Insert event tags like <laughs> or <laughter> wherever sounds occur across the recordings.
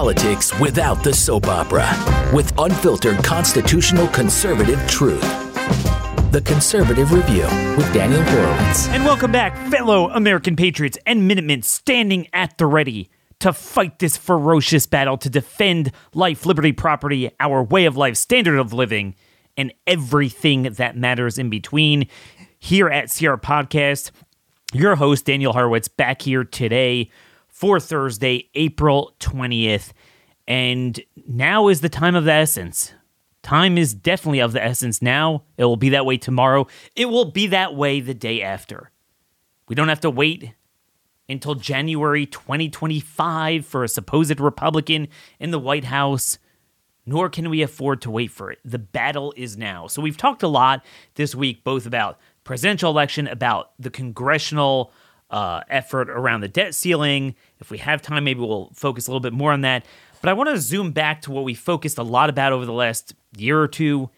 politics without the soap opera with unfiltered constitutional conservative truth. The Conservative Review with Daniel Horowitz. And welcome back, fellow American patriots and Minutemen standing at the ready to fight this ferocious battle to defend life, liberty, property, our way of life, standard of living, and everything that matters in between. Here at CR Podcast, your host, Daniel Horowitz, back here today for Thursday, April 20th. And now is the time of the essence. Time is definitely of the essence now. It will be that way tomorrow. It will be that way the day after. We don't have to wait until January 2025 for a supposed Republican in the White House, nor can we afford to wait for it. The battle is now. So we've talked a lot this week, both about presidential election, about the congressional uh, effort around the debt ceiling. If we have time, maybe we'll focus a little bit more on that. But I want to zoom back to what we focused a lot about over the last year or two,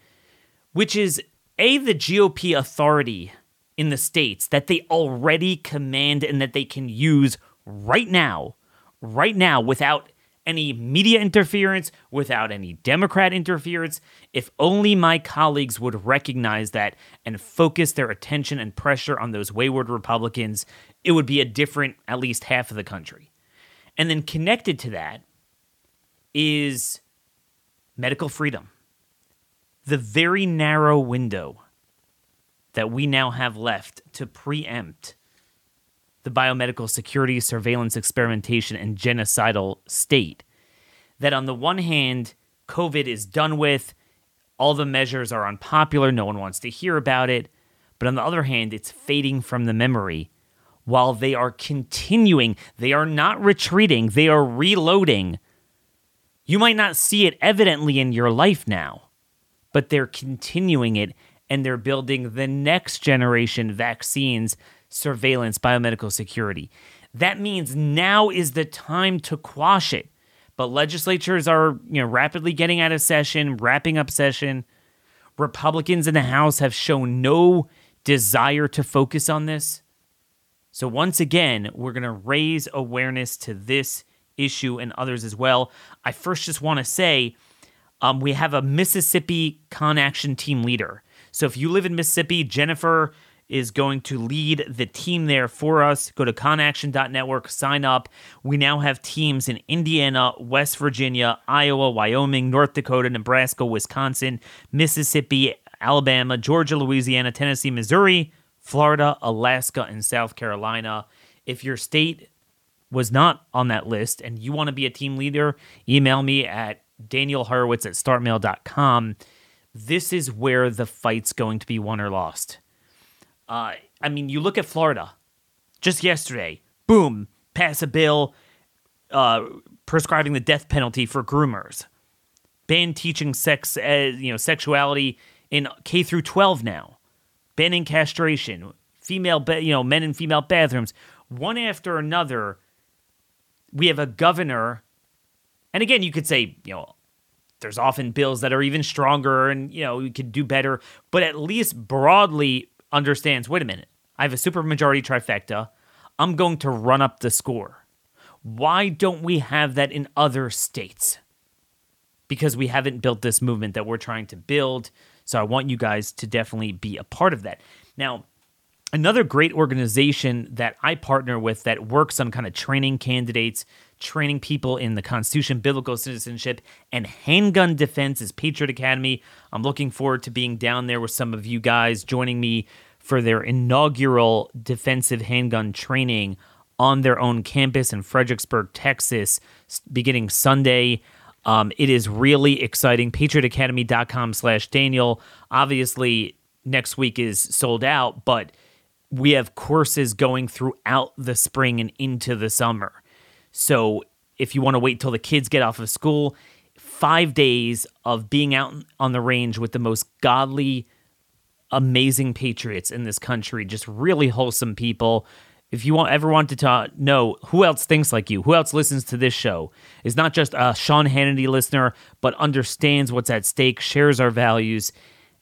which is A, the GOP authority in the states that they already command and that they can use right now, right now, without any media interference, without any Democrat interference. If only my colleagues would recognize that and focus their attention and pressure on those wayward Republicans, it would be a different, at least half of the country. And then connected to that is medical freedom. The very narrow window that we now have left to preempt the biomedical security, surveillance, experimentation, and genocidal state. That on the one hand, COVID is done with, all the measures are unpopular, no one wants to hear about it. But on the other hand, it's fading from the memory while they are continuing. They are not retreating, they are reloading. You might not see it evidently in your life now, but they're continuing it and they're building the next generation vaccines, surveillance, biomedical security. That means now is the time to quash it. But legislatures are, you know, rapidly getting out of session, wrapping up session. Republicans in the House have shown no desire to focus on this. So once again, we're going to raise awareness to this issue and others as well. I first just want to say um, we have a Mississippi Con Action team leader. So if you live in Mississippi, Jennifer is going to lead the team there for us. Go to conaction.network, sign up. We now have teams in Indiana, West Virginia, Iowa, Wyoming, North Dakota, Nebraska, Wisconsin, Mississippi, Alabama, Georgia, Louisiana, Tennessee, Missouri, Florida, Alaska, and South Carolina. If your state was not on that list and you want to be a team leader, email me at danielhorowitz at startmail.com this is where the fight's going to be won or lost. Uh, I mean, you look at Florida. Just yesterday, boom, pass a bill uh, prescribing the death penalty for groomers. Ban teaching sex, uh, you know, sexuality in K through 12 now. Banning castration, female, ba- you know, men in female bathrooms. One after another, we have a governor. And again, you could say, you know, there's often bills that are even stronger and, you know, we could do better, but at least broadly understands wait a minute, I have a supermajority trifecta. I'm going to run up the score. Why don't we have that in other states? Because we haven't built this movement that we're trying to build. So I want you guys to definitely be a part of that. Now, another great organization that I partner with that works on kind of training candidates training people in the Constitution, biblical citizenship, and handgun defense is Patriot Academy. I'm looking forward to being down there with some of you guys joining me for their inaugural defensive handgun training on their own campus in Fredericksburg, Texas, beginning Sunday. Um, it is really exciting. PatriotAcademy.com slash Daniel. Obviously, next week is sold out, but we have courses going throughout the spring and into the summer. So if you want to wait till the kids get off of school, five days of being out on the range with the most godly, amazing patriots in this country, just really wholesome people. If you want, ever wanted to know who else thinks like you, who else listens to this show, is not just a Sean Hannity listener, but understands what's at stake, shares our values,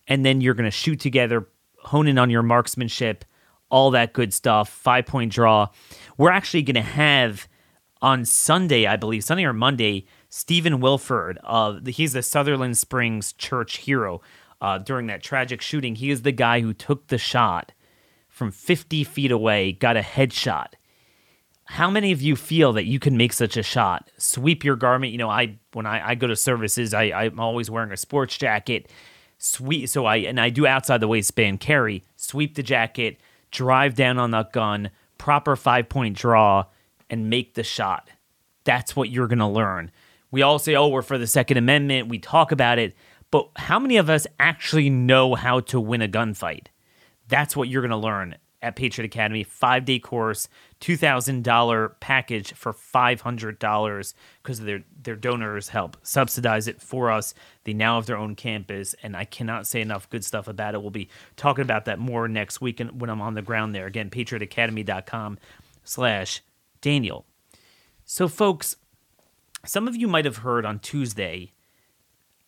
and then you're going to shoot together, hone in on your marksmanship, all that good stuff, five point draw. We're actually going to have on Sunday, I believe, Sunday or Monday, Stephen Willeford, uh, he's the Sutherland Springs church hero. Uh, during that tragic shooting, he is the guy who took the shot from 50 feet away, got a headshot. How many of you feel that you can make such a shot? Sweep your garment. You know, I when I, I go to services, I, I'm always wearing a sports jacket. Sweep so I and I do outside the waistband carry. Sweep the jacket, drive down on that gun, proper five point draw, and make the shot. That's what you're to learn. We all say, oh, we're for the Second Amendment. We talk about it. But how many of us actually know how to win a gunfight? That's what you're going to learn at Patriot Academy. Five day course, $2,000 package for $500 because their, their donors help subsidize it for us. They now have their own campus, and I cannot say enough good stuff about it. We'll be talking about that more next week when I'm on the ground there. Again, patriotacademy.com slash Daniel. So, folks, some of you might have heard on Tuesday,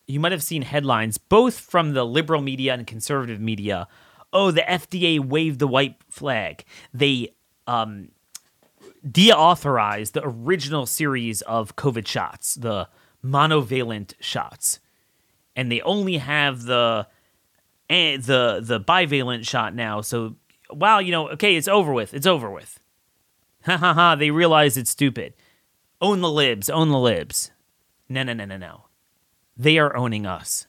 you might have seen headlines both from the liberal media and conservative media. Oh, the FDA waved the white flag. They um, deauthorized the original series of COVID shots, the monovalent shots, and they only have the eh, the the bivalent shot now. So, wow, you know, okay, it's over with. It's over with. Ha ha ha! They realize it's stupid. Own the libs. Own the libs. No, no, no, no, no. They are owning us.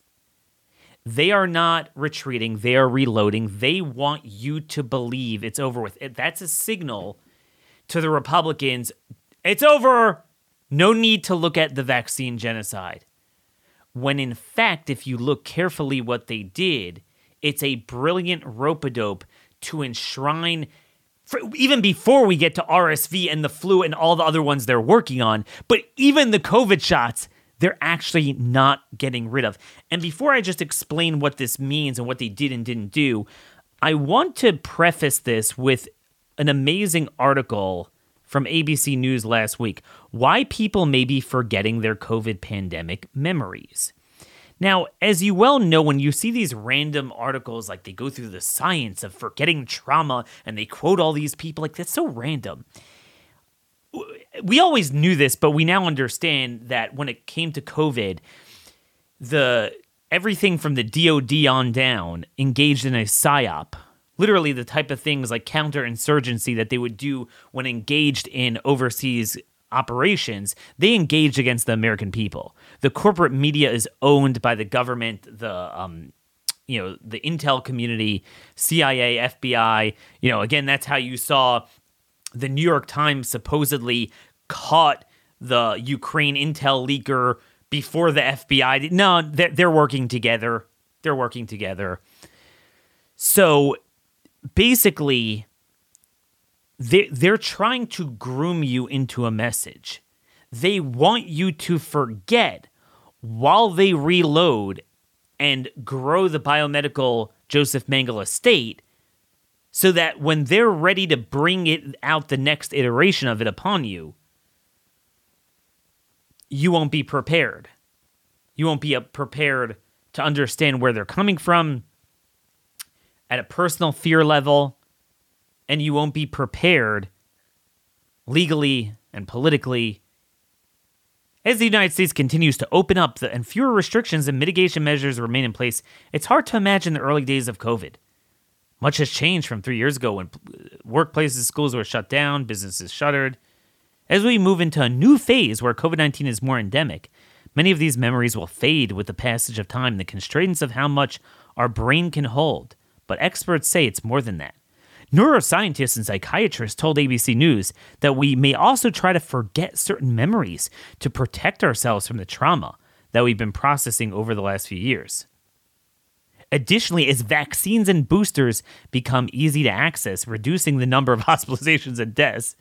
They are not retreating. They are reloading. They want you to believe it's over with. That's a signal to the Republicans. It's over. No need to look at the vaccine genocide. When in fact, if you look carefully what they did, it's a brilliant rope a dope to enshrine even before we get to RSV and the flu and all the other ones they're working on, but even the COVID shots, they're actually not getting rid of. And before I just explain what this means and what they did and didn't do, I want to preface this with an amazing article from ABC News last week why people may be forgetting their COVID pandemic memories. Now, as you well know, when you see these random articles, like they go through the science of forgetting trauma and they quote all these people, like that's so random. We always knew this, but we now understand that when it came to COVID, the everything from the DoD on down engaged in a psyop. Literally, the type of things like counterinsurgency that they would do when engaged in overseas operations, they engaged against the American people. The corporate media is owned by the government, the um, you know, the intel community, CIA, FBI. You know, again, that's how you saw the New York Times supposedly caught the Ukraine intel leaker before the FBI. No, they're, they're working together. They're working together. So basically, they they're trying to groom you into a message. They want you to forget while they reload and grow the biomedical Josef Mengele estate so that when they're ready to bring it out the next iteration of it upon you, you won't be prepared. You won't be uh, prepared to understand where they're coming from at a personal fear level and you won't be prepared legally and politically. As the United States continues to open up the, and fewer restrictions and mitigation measures remain in place, it's hard to imagine the early days of COVID. Much has changed from three years ago when uh, workplaces, schools were shut down, businesses shuttered. As we move into a new phase where COVID 19 is more endemic, many of these memories will fade with the passage of time, and the constraints of how much our brain can hold. But experts say it's more than that. Neuroscientists and psychiatrists told ABC News that we may also try to forget certain memories to protect ourselves from the trauma that we've been processing over the last few years. Additionally, as vaccines and boosters become easy to access, reducing the number of <laughs> hospitalizations and deaths,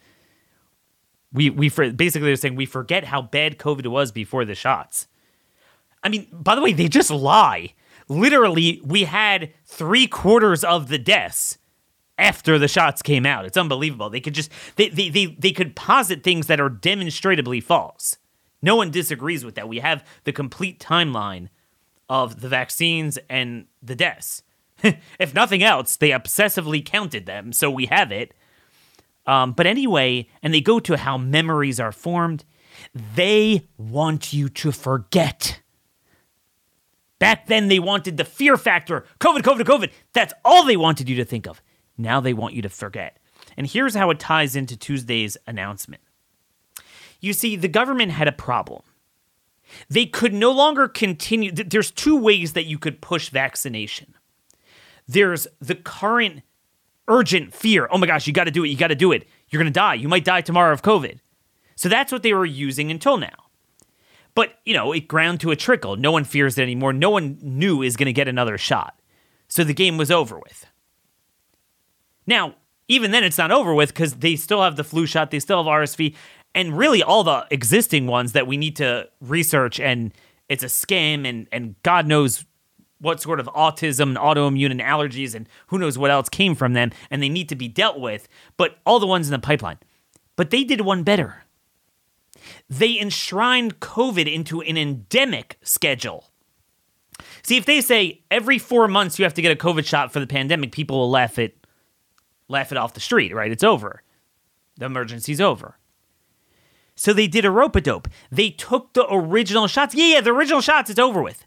we, we basically they're saying we forget how bad COVID was before the shots. I mean, by the way, they just lie. Literally, we had three quarters of the deaths after the shots came out. It's unbelievable. They could just they they they, they could posit things that are demonstrably false. No one disagrees with that. We have the complete timeline of the vaccines and the deaths. <laughs> if nothing else, they obsessively counted them, so we have it. Um, but anyway, and they go to how memories are formed. They want you to forget. Back then, they wanted the fear factor COVID, COVID, COVID. That's all they wanted you to think of. Now they want you to forget. And here's how it ties into Tuesday's announcement. You see, the government had a problem. They could no longer continue. There's two ways that you could push vaccination. There's the current urgent fear. Oh my gosh, you got to do it. You got to do it. You're going to die. You might die tomorrow of COVID. So that's what they were using until now. But, you know, it ground to a trickle. No one fears it anymore. No one knew is going to get another shot. So the game was over with. Now, even then, it's not over with because they still have the flu shot, they still have RSV, and really all the existing ones that we need to research. And it's a scam, and, and God knows what sort of autism and autoimmune and allergies and who knows what else came from them, and they need to be dealt with. But all the ones in the pipeline. But they did one better they enshrined COVID into an endemic schedule. See, if they say every four months you have to get a COVID shot for the pandemic, people will laugh it, laugh it off the street, right? It's over. The emergency's over. So they did a rope a dope. They took the original shots. Yeah, yeah, the original shots, it's over with.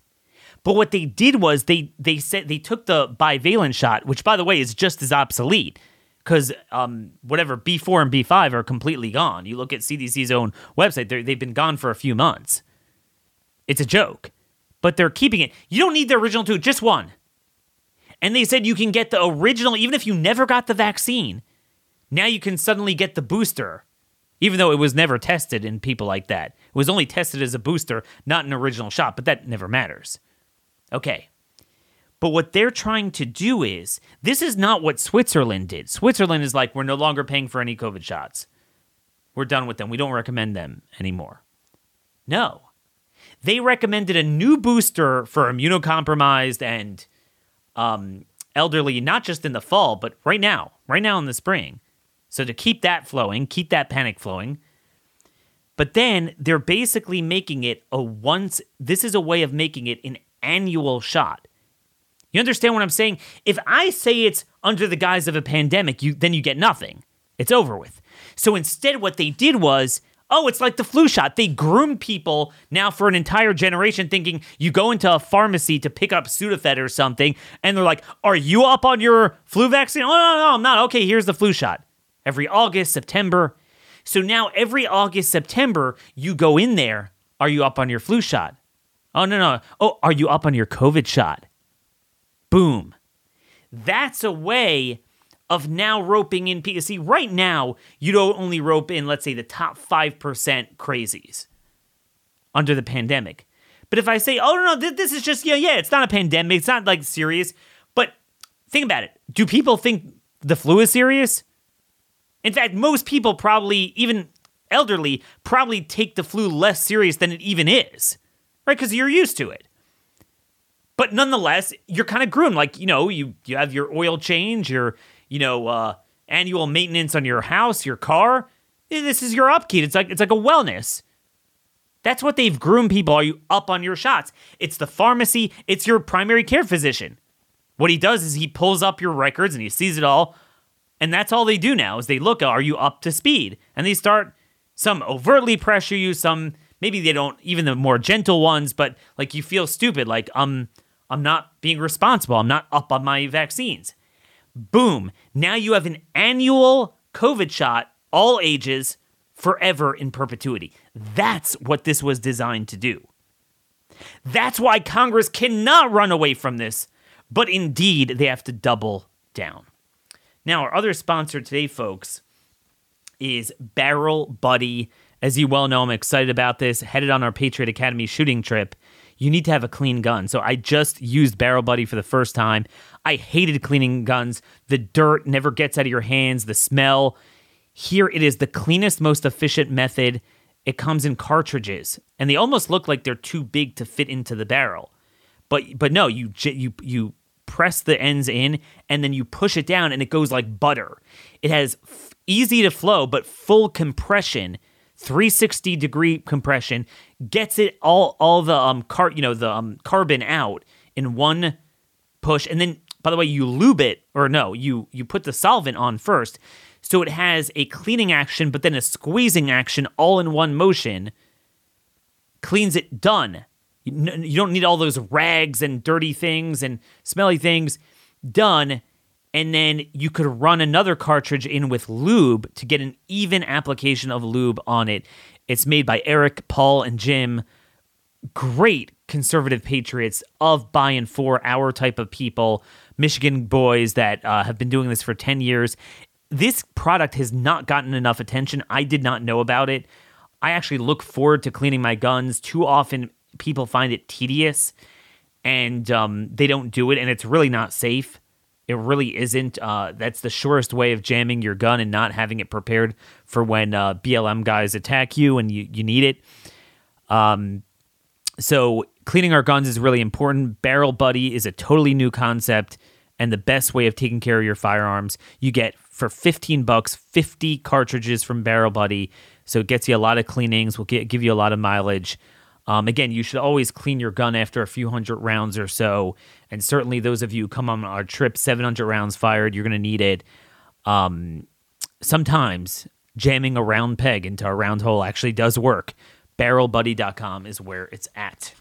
But what they did was they they said they took the bivalent shot, which by the way is just as obsolete because um, whatever B4 and B5 are completely gone. You look at CDC's own website; they've been gone for a few months. It's a joke, but they're keeping it. You don't need the original two, just one. And they said you can get the original even if you never got the vaccine. Now you can suddenly get the booster, even though it was never tested in people like that. It was only tested as a booster, not an original shot, but that never matters. Okay. But what they're trying to do is this is not what Switzerland did. Switzerland is like, we're no longer paying for any COVID shots. We're done with them. We don't recommend them anymore. No. They recommended a new booster for immunocompromised and um, elderly, not just in the fall, but right now, right now in the spring. So to keep that flowing, keep that panic flowing. But then they're basically making it a once, this is a way of making it an annual shot. You understand what I'm saying? If I say it's under the guise of a pandemic, you then you get nothing. It's over with. So instead, what they did was, oh, it's like the flu shot. They groom people now for an entire generation, thinking you go into a pharmacy to pick up Sudafed or something, and they're like, "Are you up on your flu vaccine?" Oh no, no, I'm not. Okay, here's the flu shot. Every August, September. So now every August, September, you go in there. Are you up on your flu shot? Oh no, no. Oh, are you up on your COVID shot? Boom. That's a way of now roping in people. See, right now, you don't only rope in, let's say, the top 5% crazies under the pandemic. But if I say, oh, no, no, this is just, yeah, yeah, it's not a pandemic, it's not like serious. But think about it. Do people think the flu is serious? In fact, most people probably, even elderly, probably take the flu less serious than it even is, right? Because you're used to it. But nonetheless, you're kind of groomed. Like, you know, you, you have your oil change, your, you know, uh, annual maintenance on your house, your car. This is your upkeep. It's like it's like a wellness. That's what they've groomed people. Are you up on your shots? It's the pharmacy, it's your primary care physician. What he does is he pulls up your records and he sees it all. And that's all they do now is they look, are you up to speed? And they start some overtly pressure you, some maybe they don't even the more gentle ones, but like you feel stupid, like um I'm not being responsible. I'm not up on my vaccines. Boom. Now you have an annual COVID shot, all ages, forever in perpetuity. That's what this was designed to do. That's why Congress cannot run away from this, but indeed they have to double down. Now, our other sponsor today, folks, is Barrel Buddy. As you well know, I'm excited about this. Headed on our Patriot Academy shooting trip you need to have a clean gun. So I just used Barrel Buddy for the first time. I hated cleaning guns. The dirt never gets out of your hands, the smell. Here it is the cleanest, most efficient method. It comes in cartridges, and they almost look like they're too big to fit into the barrel. But but no, you you you press the ends in and then you push it down and it goes like butter. It has f- easy to flow but full compression 360 degree compression, gets it all all the um car you know the um carbon out in one push, and then by the way you lube it or no you you put the solvent on first. So it has a cleaning action, but then a squeezing action all in one motion. Cleans it done. You don't need all those rags and dirty things and smelly things done. And then you could run another cartridge in with lube to get an even application of lube on it. It's made by Eric, Paul, and Jim. Great conservative patriots of by and for our type of people, Michigan boys that uh, have been doing this for 10 years. This product has not gotten enough attention. I did not know about it. I actually look forward to cleaning my guns. Too often, people find it tedious and um, they don't do it, and it's really not safe. It really isn't. Uh, that's the surest way of jamming your gun and not having it prepared for when uh, BLM guys attack you and you, you need it. Um, so cleaning our guns is really important. Barrel Buddy is a totally new concept and the best way of taking care of your firearms. You get for 15 bucks 50 cartridges from Barrel Buddy. So it gets you a lot of cleanings, will get, give you a lot of mileage. Um, again, you should always clean your gun after a few hundred rounds or so. And certainly, those of you who come on our trip, 700 rounds fired, you're going to need it. Um, sometimes jamming a round peg into a round hole actually does work. BarrelBuddy.com is where it's at.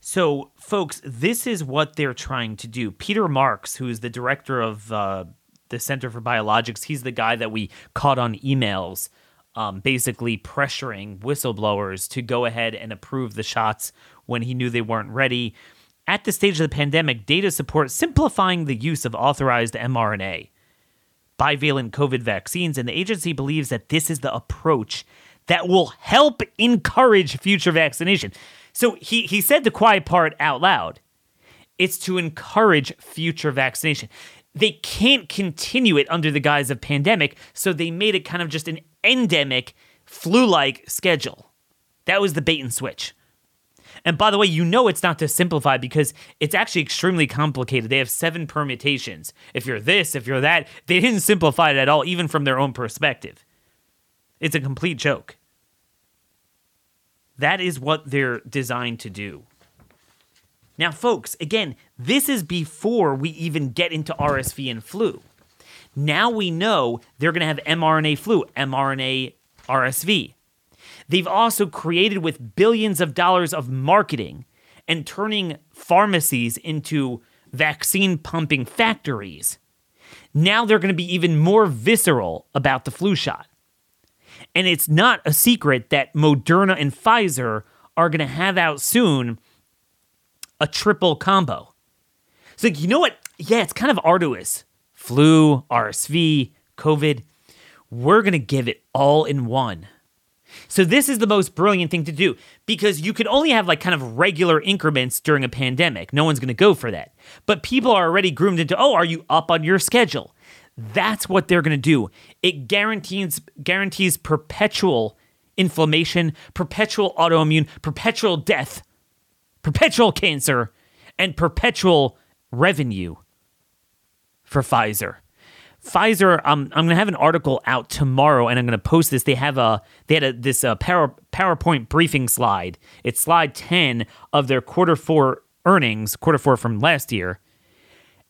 So, folks, this is what they're trying to do. Peter Marks, who is the director of uh, the Center for Biologics, he's the guy that we caught on emails um, basically pressuring whistleblowers to go ahead and approve the shots when he knew they weren't ready. At the stage of the pandemic, data supports simplifying the use of authorized mRNA, bivalent COVID vaccines, and the agency believes that this is the approach that will help encourage future vaccination. So he, he said the quiet part out loud. It's to encourage future vaccination they can't continue it under the guise of pandemic, so they made it kind of just an endemic flu like schedule. That was the bait and switch. And by the way, you know it's not to simplify because it's actually extremely complicated. They have seven permutations. If you're this, if you're that, they didn't simplify it at all, even from their own perspective. It's a complete joke. That is what they're designed to do. Now, folks, again, this is before we even get into RSV and flu. Now we know they're going to have mRNA flu, mRNA RSV. They've also created with billions of dollars of marketing and turning pharmacies into vaccine pumping factories. Now they're going to be even more visceral about the flu shot. And it's not a secret that Moderna and Pfizer are going to have out soon a triple combo. Like, you know what? Yeah, it's kind of arduous. Flu, RSV, COVID. We're going to give it all in one. So, this is the most brilliant thing to do because you could only have like kind of regular increments during a pandemic. No one's going to go for that. But people are already groomed into, oh, are you up on your schedule? That's what they're going to do. It guarantees guarantees perpetual inflammation, perpetual autoimmune, perpetual death perpetual cancer, and perpetual revenue for Pfizer. Pfizer, um, I'm going to have an article out tomorrow, and I'm going to post this. They have a they had a, this uh, power, PowerPoint briefing slide. It's slide 10 of their quarter four earnings, quarter four from last year.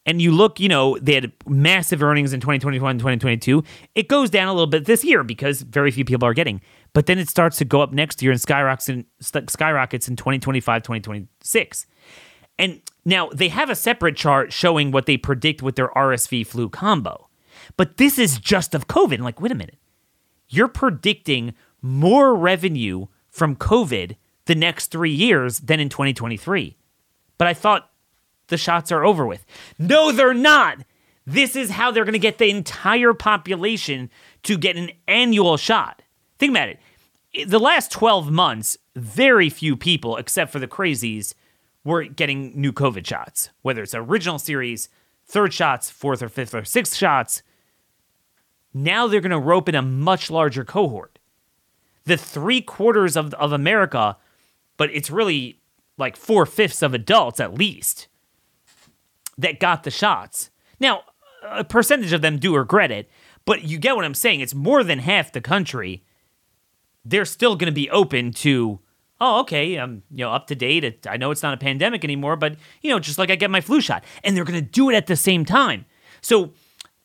And you look, you know, they had massive earnings in 2021 and 2022. It goes down a little bit this year because very few people are getting but then it starts to go up next year and skyrockets skyrockets in 2025, 2026. And now they have a separate chart showing what they predict with their RSV flu combo. But this is just of COVID. like, wait a minute. You're predicting more revenue from COVID the next three years than in 2023. But I thought the shots are over with. No, they're not. This is how they're going to get the entire population to get an annual shot. Think about it. The last 12 months, very few people, except for the crazies, were getting new COVID shots, whether it's original series, third shots, fourth or fifth or sixth shots. Now they're going to rope in a much larger cohort. The three quarters of, of America, but it's really like four fifths of adults at least that got the shots. Now, a percentage of them do regret it, but you get what I'm saying. It's more than half the country they're still going to be open to oh okay i'm you know up to date i know it's not a pandemic anymore but you know just like i get my flu shot and they're going to do it at the same time so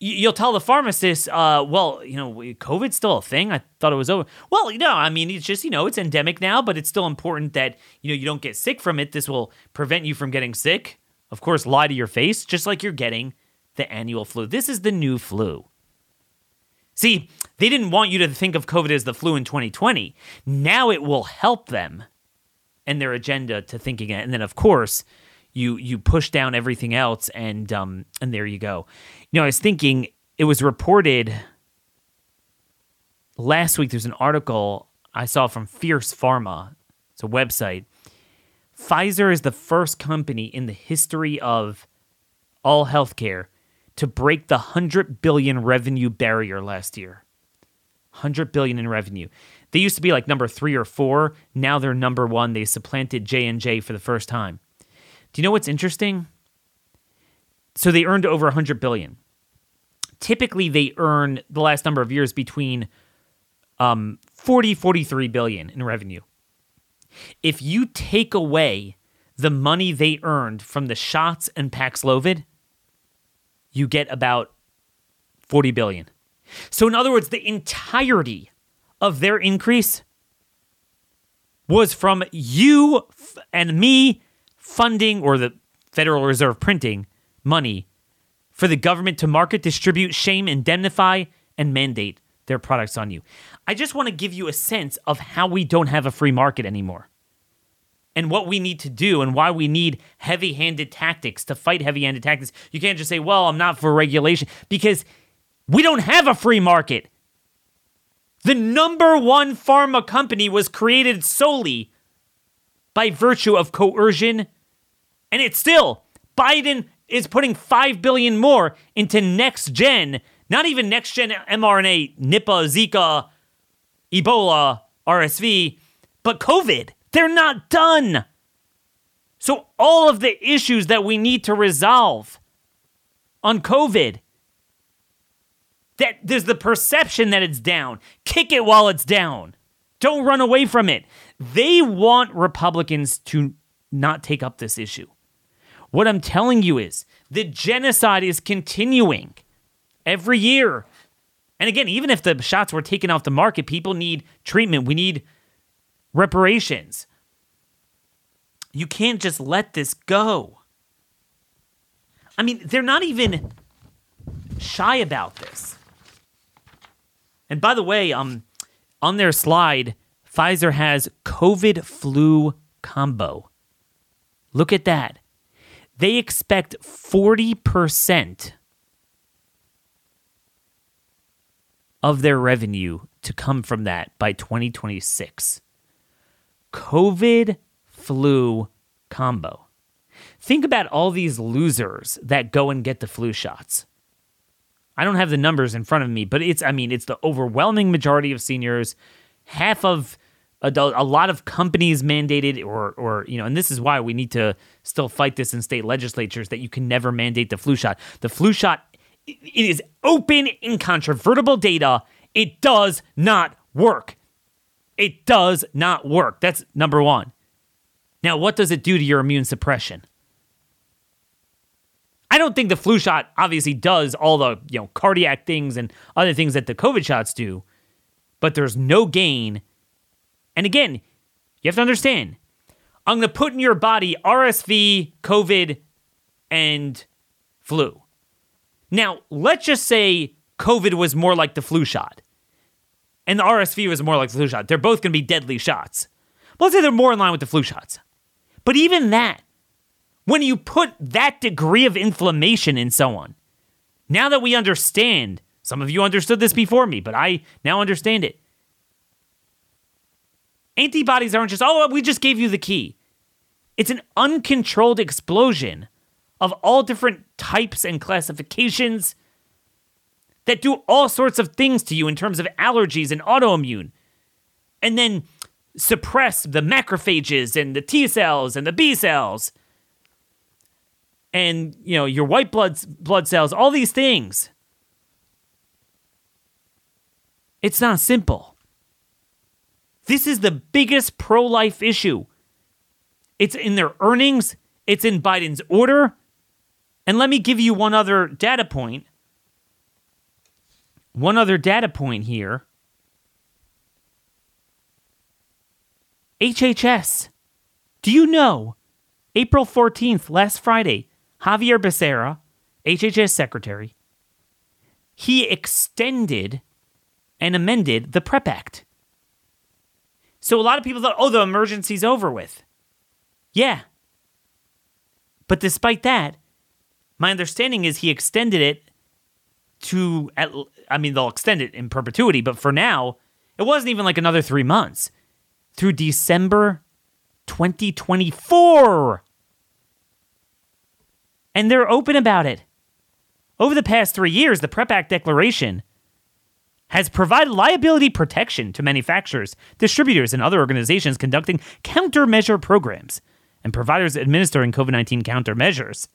you'll tell the pharmacist, uh, well, you know, COVID's still a thing. I thought it was over. Well, know, I mean, it's just, you know, it's endemic now, but it's still important that, you know, you don't get sick from it. This will prevent you from getting sick. Of course, lie to your face, just like you're getting the annual flu. This is the new flu. See, they didn't want you to think of COVID as the flu in 2020. Now it will help them and their agenda to thinking it. And then, of course, you you push down everything else, and um, and there you go. You know, I was thinking it was reported last week. There's an article I saw from Fierce Pharma. It's a website. Pfizer is the first company in the history of all healthcare to break the 100 billion revenue barrier last year. 100 billion in revenue. They used to be like number 3 or 4, now they're number 1. They supplanted J&J for the first time. Do you know what's interesting? So they earned over 100 billion. Typically they earn the last number of years between um 40 43 billion in revenue. If you take away the money they earned from the shots and Paxlovid, you get about 40 billion. So in other words, the entirety of their increase was from you and me funding or the Federal Reserve printing money for the government to market, distribute, shame, indemnify, and mandate their products on you. I just want to give you a sense of how we don't have a free market anymore and what we need to do and why we need heavy handed tactics to fight heavy handed tactics. You can't just say, well, I'm not for regulation because we don't have a free market. The number one pharma company was created solely by virtue of coercion. And it's still, Biden is putting 5 billion more into next gen, not even next gen mRNA, Nipah, Zika, Ebola, RSV, but COVID. They're not done. So, all of the issues that we need to resolve on COVID, that there's the perception that it's down. Kick it while it's down. Don't run away from it. They want Republicans to not take up this issue. What I'm telling you is the genocide is continuing every year. And again, even if the shots were taken off the market, people need treatment. We need reparations. You can't just let this go. I mean, they're not even shy about this. And by the way, um, on their slide, Pfizer has COVID flu combo. Look at that. They expect 40% of their revenue to come from that by 2026. COVID flu combo. Think about all these losers that go and get the flu shots. I don't have the numbers in front of me, but it's, I mean, it's the overwhelming majority of seniors. Half of adult, a lot of companies mandated, or, or, you know, and this is why we need to still fight this in state legislatures that you can never mandate the flu shot. The flu shot, it is open, incontrovertible data. It does not work. It does not work. That's number one. Now, what does it do to your immune suppression? I don't think the flu shot obviously does all the you know cardiac things and other things that the COVID shots do, but there's no gain. And again, you have to understand, I'm going to put in your body RSV, COVID, and flu. Now, let's just say COVID was more like the flu shot and the RSV was more like the flu shot. They're both going to be deadly shots. But let's say they're more in line with the flu shots. But even that, when you put that degree of inflammation in someone, now that we understand, some of you understood this before me, but I now understand it. Antibodies aren't just, oh, we just gave you the key. It's an uncontrolled explosion of all different types and classifications that do all sorts of things to you in terms of allergies and autoimmune, and then suppress the macrophages and the T cells and the B cells and you know your white blood blood cells all these things. It's not simple. This is the biggest pro-life issue. It's in their earnings. It's in Biden's order. And let me give you one other data point. point One other data point here. HHS. Do you know April 14th, last Friday, Xavier Becerra, HHS secretary, he extended and amended the PrEP Act. So a lot of people thought, oh, the emergency's over with. Yeah. But despite that, my understanding is he extended it to, I mean, they'll extend it in perpetuity, but for now, it wasn't even like another three months through December 2024. And they're open about it. Over the past three years, the PrEP Act declaration has provided liability protection to manufacturers, distributors, and other organizations conducting countermeasure programs and providers administering COVID 19 countermeasures.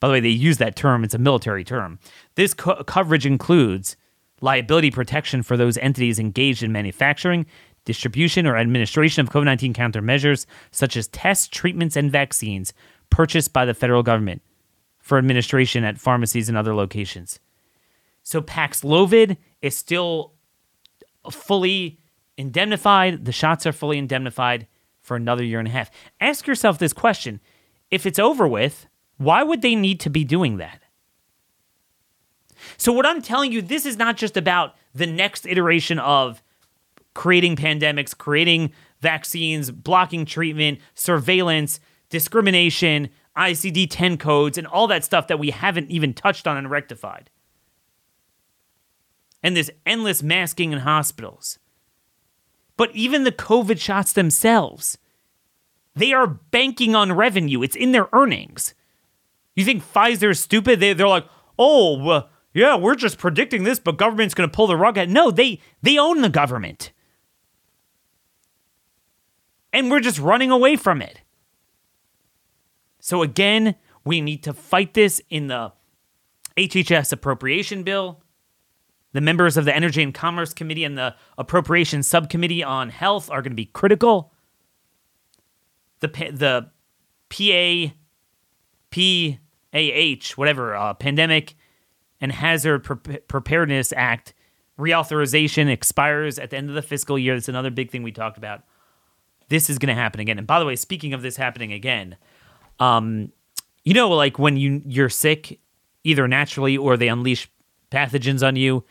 By the way, they use that term, it's a military term. This co- coverage includes liability protection for those entities engaged in manufacturing, distribution, or administration of COVID 19 countermeasures, such as tests, treatments, and vaccines purchased by the federal government for administration at pharmacies and other locations. So Paxlovid is still fully indemnified. The shots are fully indemnified for another year and a half. Ask yourself this question if it's over with, why would they need to be doing that? So, what I'm telling you, this is not just about the next iteration of creating pandemics, creating vaccines, blocking treatment, surveillance, discrimination, ICD 10 codes, and all that stuff that we haven't even touched on and rectified. And this endless masking in hospitals. But even the COVID shots themselves, they are banking on revenue. It's in their earnings. You think Pfizer is stupid? They, they're like, oh, uh, yeah, we're just predicting this, but government's going to pull the rug out. No, they, they own the government. And we're just running away from it. So again, we need to fight this in the HHS appropriation bill. The members of the Energy and Commerce Committee and the Appropriations Subcommittee on Health are going to be critical. The the PA PAH whatever uh, Pandemic and Hazard Pre- Preparedness Act reauthorization expires at the end of the fiscal year. That's another big thing we talked about. This is going to happen again. And by the way, speaking of this happening again, um, you know, like when you you're sick, either naturally or they unleash pathogens on you.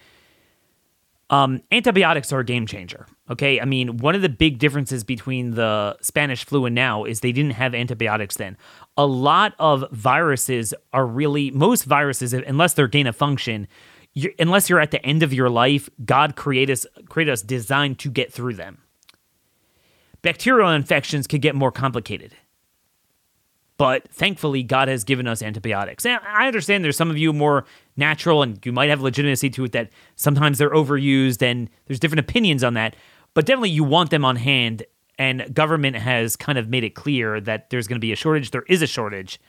Um, antibiotics are a game changer. Okay, I mean, one of the big differences between the Spanish flu and now is they didn't have antibiotics then. A lot of viruses are really most viruses, unless they're gain of function, you're, unless you're at the end of your life, God created us created us designed to get through them. Bacterial infections could get more complicated. But thankfully, God has given us antibiotics. And I understand there's some of you more natural and you might have legitimacy to it that sometimes they're overused and there's different opinions on that. But definitely, you want them on hand. And government has kind of made it clear that there's going to be a shortage. There is a shortage.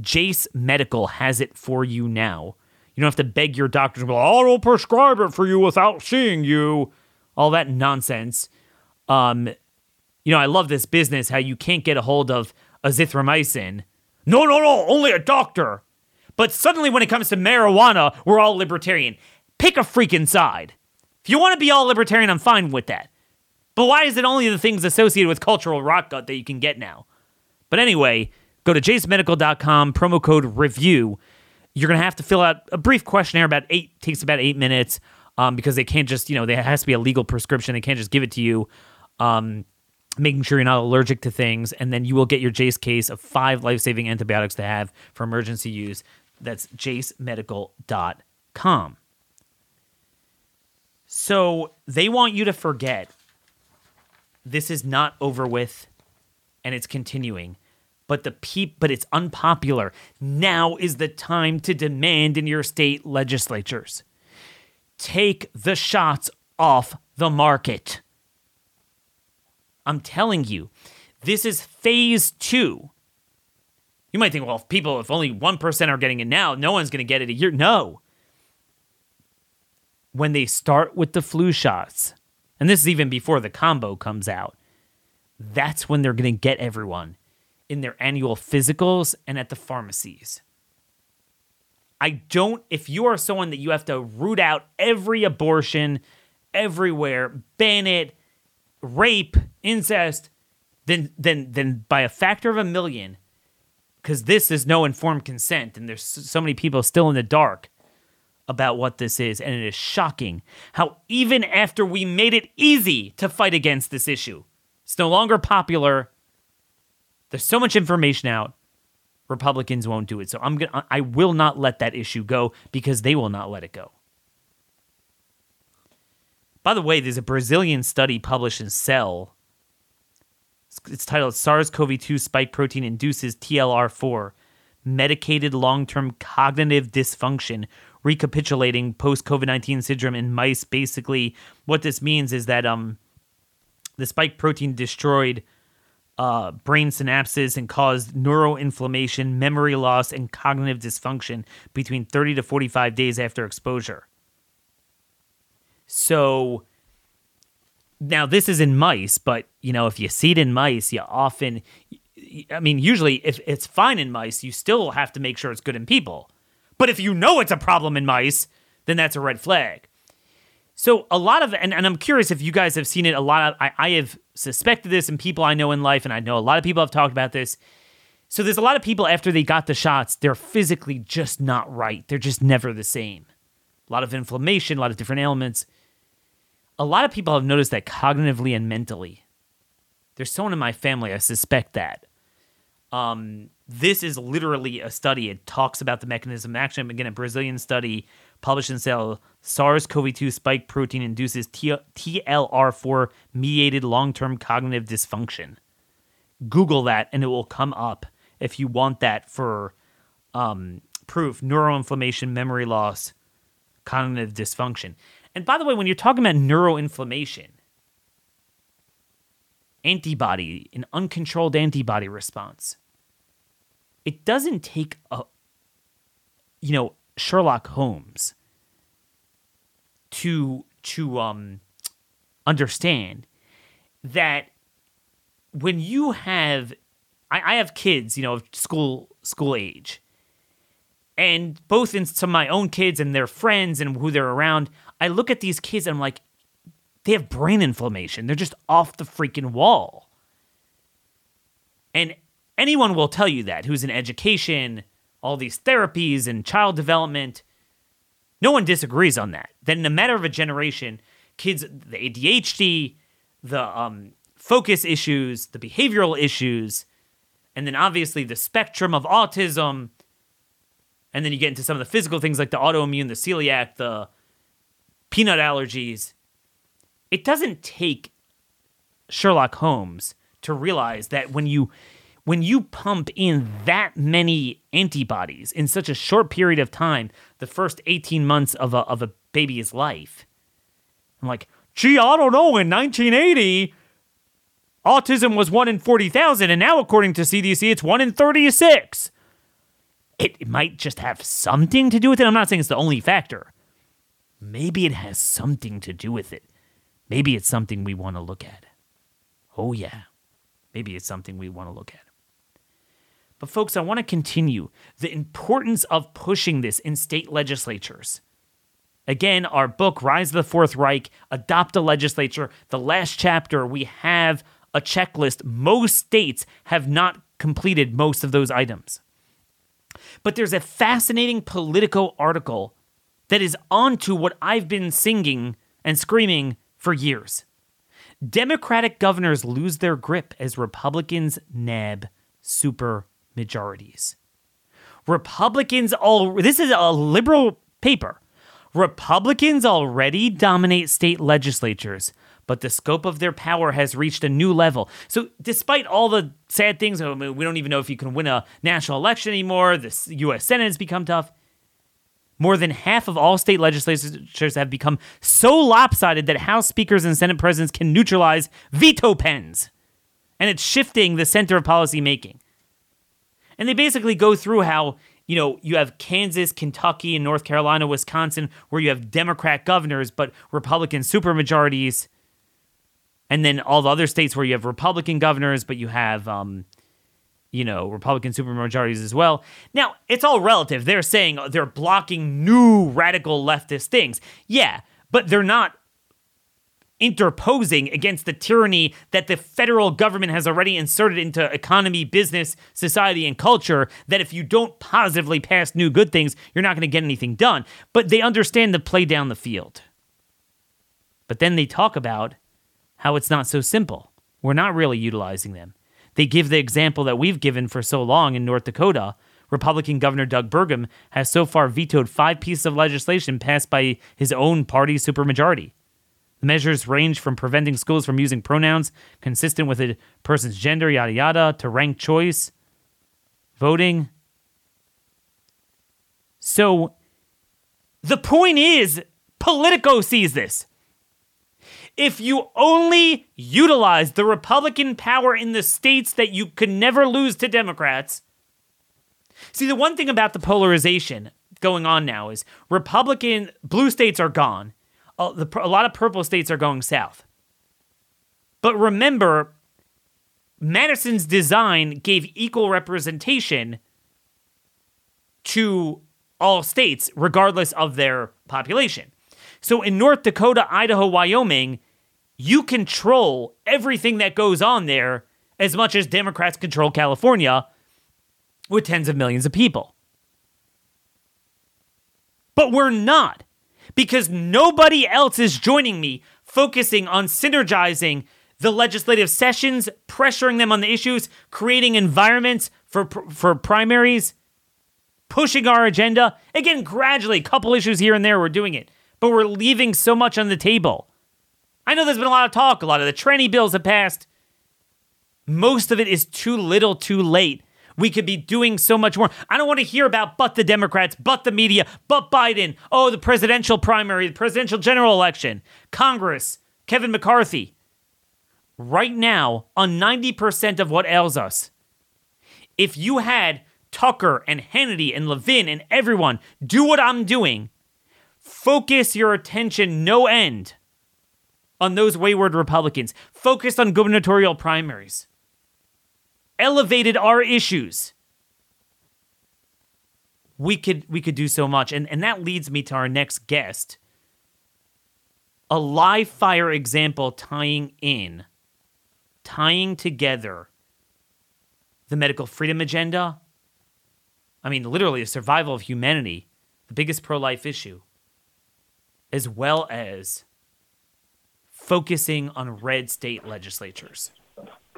Jase Medical has it for you now. You don't have to beg your doctor to be like, oh, I'll prescribe it for you without seeing you. All that nonsense. Um, you know, I love this business, how you can't get a hold of azithromycin. No, no, no, only a doctor. But suddenly, when it comes to marijuana, we're all libertarian. Pick a freaking side. If you want to be all libertarian, I'm fine with that. But why is it only the things associated with cultural rock gut that you can get now? But anyway, go to jasemedical.com, promo code review. You're going to have to fill out a brief questionnaire, about eight, takes about eight minutes, um, because they can't just, you know, there has to be a legal prescription. They can't just give it to you. Um, making sure you're not allergic to things, and then you will get your Jase case of five life saving antibiotics to have for emergency use. That's jasemedical.com. So they want you to forget this is not over with and it's continuing. But the peep but it's unpopular. Now is the time to demand in your state legislatures. Take the shots off the market. I'm telling you, this is phase two. You might think, well, if people, if only 1% are getting it now, no one's going to get it a year. No. When they start with the flu shots, and this is even before the combo comes out, that's when they're going to get everyone in their annual physicals and at the pharmacies. I don't, if you are someone that you have to root out every abortion everywhere, ban it, rape, incest, then, then, then by a factor of a million, because this is no informed consent and there's so many people still in the dark about what this is. And it is shocking how, even after we made it easy to fight against this issue, it's no longer popular. There's so much information out. Republicans won't do it. So I'm gonna I will not let that issue go because they will not let it go. By the way, there's a Brazilian study published in Cell. It's titled SARS-CoV-2 spike protein induces TLR4 mediated long-term cognitive dysfunction recapitulating post-COVID-19 syndrome in mice basically what this means is that um the spike protein destroyed uh, brain synapses and caused neuroinflammation, memory loss, and cognitive dysfunction between 30 to 45 days after exposure. So now this is in mice, but you know, if you see it in mice, you often I mean, usually if it's fine in mice, you still have to make sure it's good in people. But if you know it's a problem in mice, then that's a red flag. So a lot of and, and I'm curious if you guys have seen it a lot of I, I have suspected this and people I know in life, and I know a lot of people have talked about this. So there's a lot of people after they got the shots, they're physically just not right. They're just never the same. A lot of inflammation, a lot of different ailments. A lot of people have noticed that cognitively and mentally. There's someone in my family, I suspect that. Um, this is literally a study. It talks about the mechanism of action. Again, a Brazilian study published in Cell, SARS-CoV-2 spike protein induces TLR4 mediated long-term cognitive dysfunction. Google that, and it will come up if you want that for um, proof: neuroinflammation, memory loss, cognitive dysfunction. And by the way, when you're talking about neuroinflammation, antibody, an uncontrolled antibody response. It doesn't take a, you know, Sherlock Holmes to to um understand that when you have I, I have kids, you know, of school school age. And both in some of my own kids and their friends and who they're around, I look at these kids and I'm like, they have brain inflammation. They're just off the freaking wall. And anyone will tell you that who's in education, all these therapies and child development. No one disagrees on that. That in a matter of a generation, kids, the ADHD, the um, focus issues, the behavioral issues, and then obviously the spectrum of autism. And then you get into some of the physical things like the autoimmune, the celiac, the peanut allergies it doesn't take Sherlock Holmes to realize that when you when you pump in that many antibodies in such a short period of time, the first 18 months of a, of a baby's life, I'm like, gee, I don't know, in 1980, autism was 1 in 40,000, and now according to CDC, it's 1 in 36. It, it might just have something to do with it. I'm not saying it's the only factor. Maybe it has something to do with it. Maybe it's something we want to look at. Oh, yeah. Maybe it's something we want to look at. But, folks, I want to continue the importance of pushing this in state legislatures. Again, our book, Rise of the Fourth Reich, Adopt a Legislature, the last chapter, we have a checklist. Most states have not completed most of those items. But there's a fascinating Politico article that is onto what I've been singing and screaming for years. Democratic governors lose their grip as Republicans nab super majorities. Republicans all this is a liberal paper. Republicans already dominate state legislatures, but the scope of their power has reached a new level. So, despite all the sad things, oh, we don't even know if you can win a national election anymore. The U.S. Senate has become tough. More than half of all state legislatures have become so lopsided that House speakers and Senate presidents can neutralize veto pens. And it's shifting the center of policy making. And they basically go through how, you know, you have Kansas, Kentucky, and North Carolina, Wisconsin, where you have Democrat governors, but Republican supermajorities. And then all the other states where you have Republican governors, but you have, um, you know, Republican supermajorities as well. Now, it's all relative. They're saying they're blocking new radical leftist things. Yeah, but they're not interposing against the tyranny that the federal government has already inserted into economy, business, society, and culture. That if you don't positively pass new good things, you're not going to get anything done. But they understand the play down the field. But then they talk about how it's not so simple. We're not really utilizing them. They give the example that we've given for so long in North Dakota. Republican Governor Doug Burgum has so far vetoed five pieces of legislation passed by his own party supermajority. The measures range from preventing schools from using pronouns consistent with a person's gender, yada yada, to ranked choice, voting. So the point is, Politico sees this. If you only utilize the Republican power in the states that you could never lose to Democrats. See, the one thing about the polarization going on now is Republican blue states are gone a, the, a lot of purple states are going south. But remember, Madison's design gave equal representation to all states, regardless of their population. So in North Dakota, Idaho, Wyoming, you control everything that goes on there as much as Democrats control California with tens of millions of people. But we're not because nobody else is joining me focusing on synergizing the legislative sessions, pressuring them on the issues, creating environments for for primaries, pushing our agenda. Again, gradually, a couple issues here and there, we're doing it, but we're leaving so much on the table. I know there's been a lot of talk. A lot of the tranny bills have passed. Most of it is too little, too late. We could be doing so much more. I don't want to hear about but the Democrats, but the media, but Biden. Oh, the presidential primary, the presidential general election, Congress, Kevin McCarthy. Right now, on 90% of what ails us, if you had Tucker and Hannity and Levin and everyone do what I'm doing, focus your attention no end on those wayward Republicans, focused on gubernatorial primaries elevated our issues, we could we could do so much. And and that leads me to our next guest. A live fire example tying in, tying together the medical freedom agenda. I mean, literally, the survival of humanity, the biggest pro life issue, as well as focusing on red state legislatures.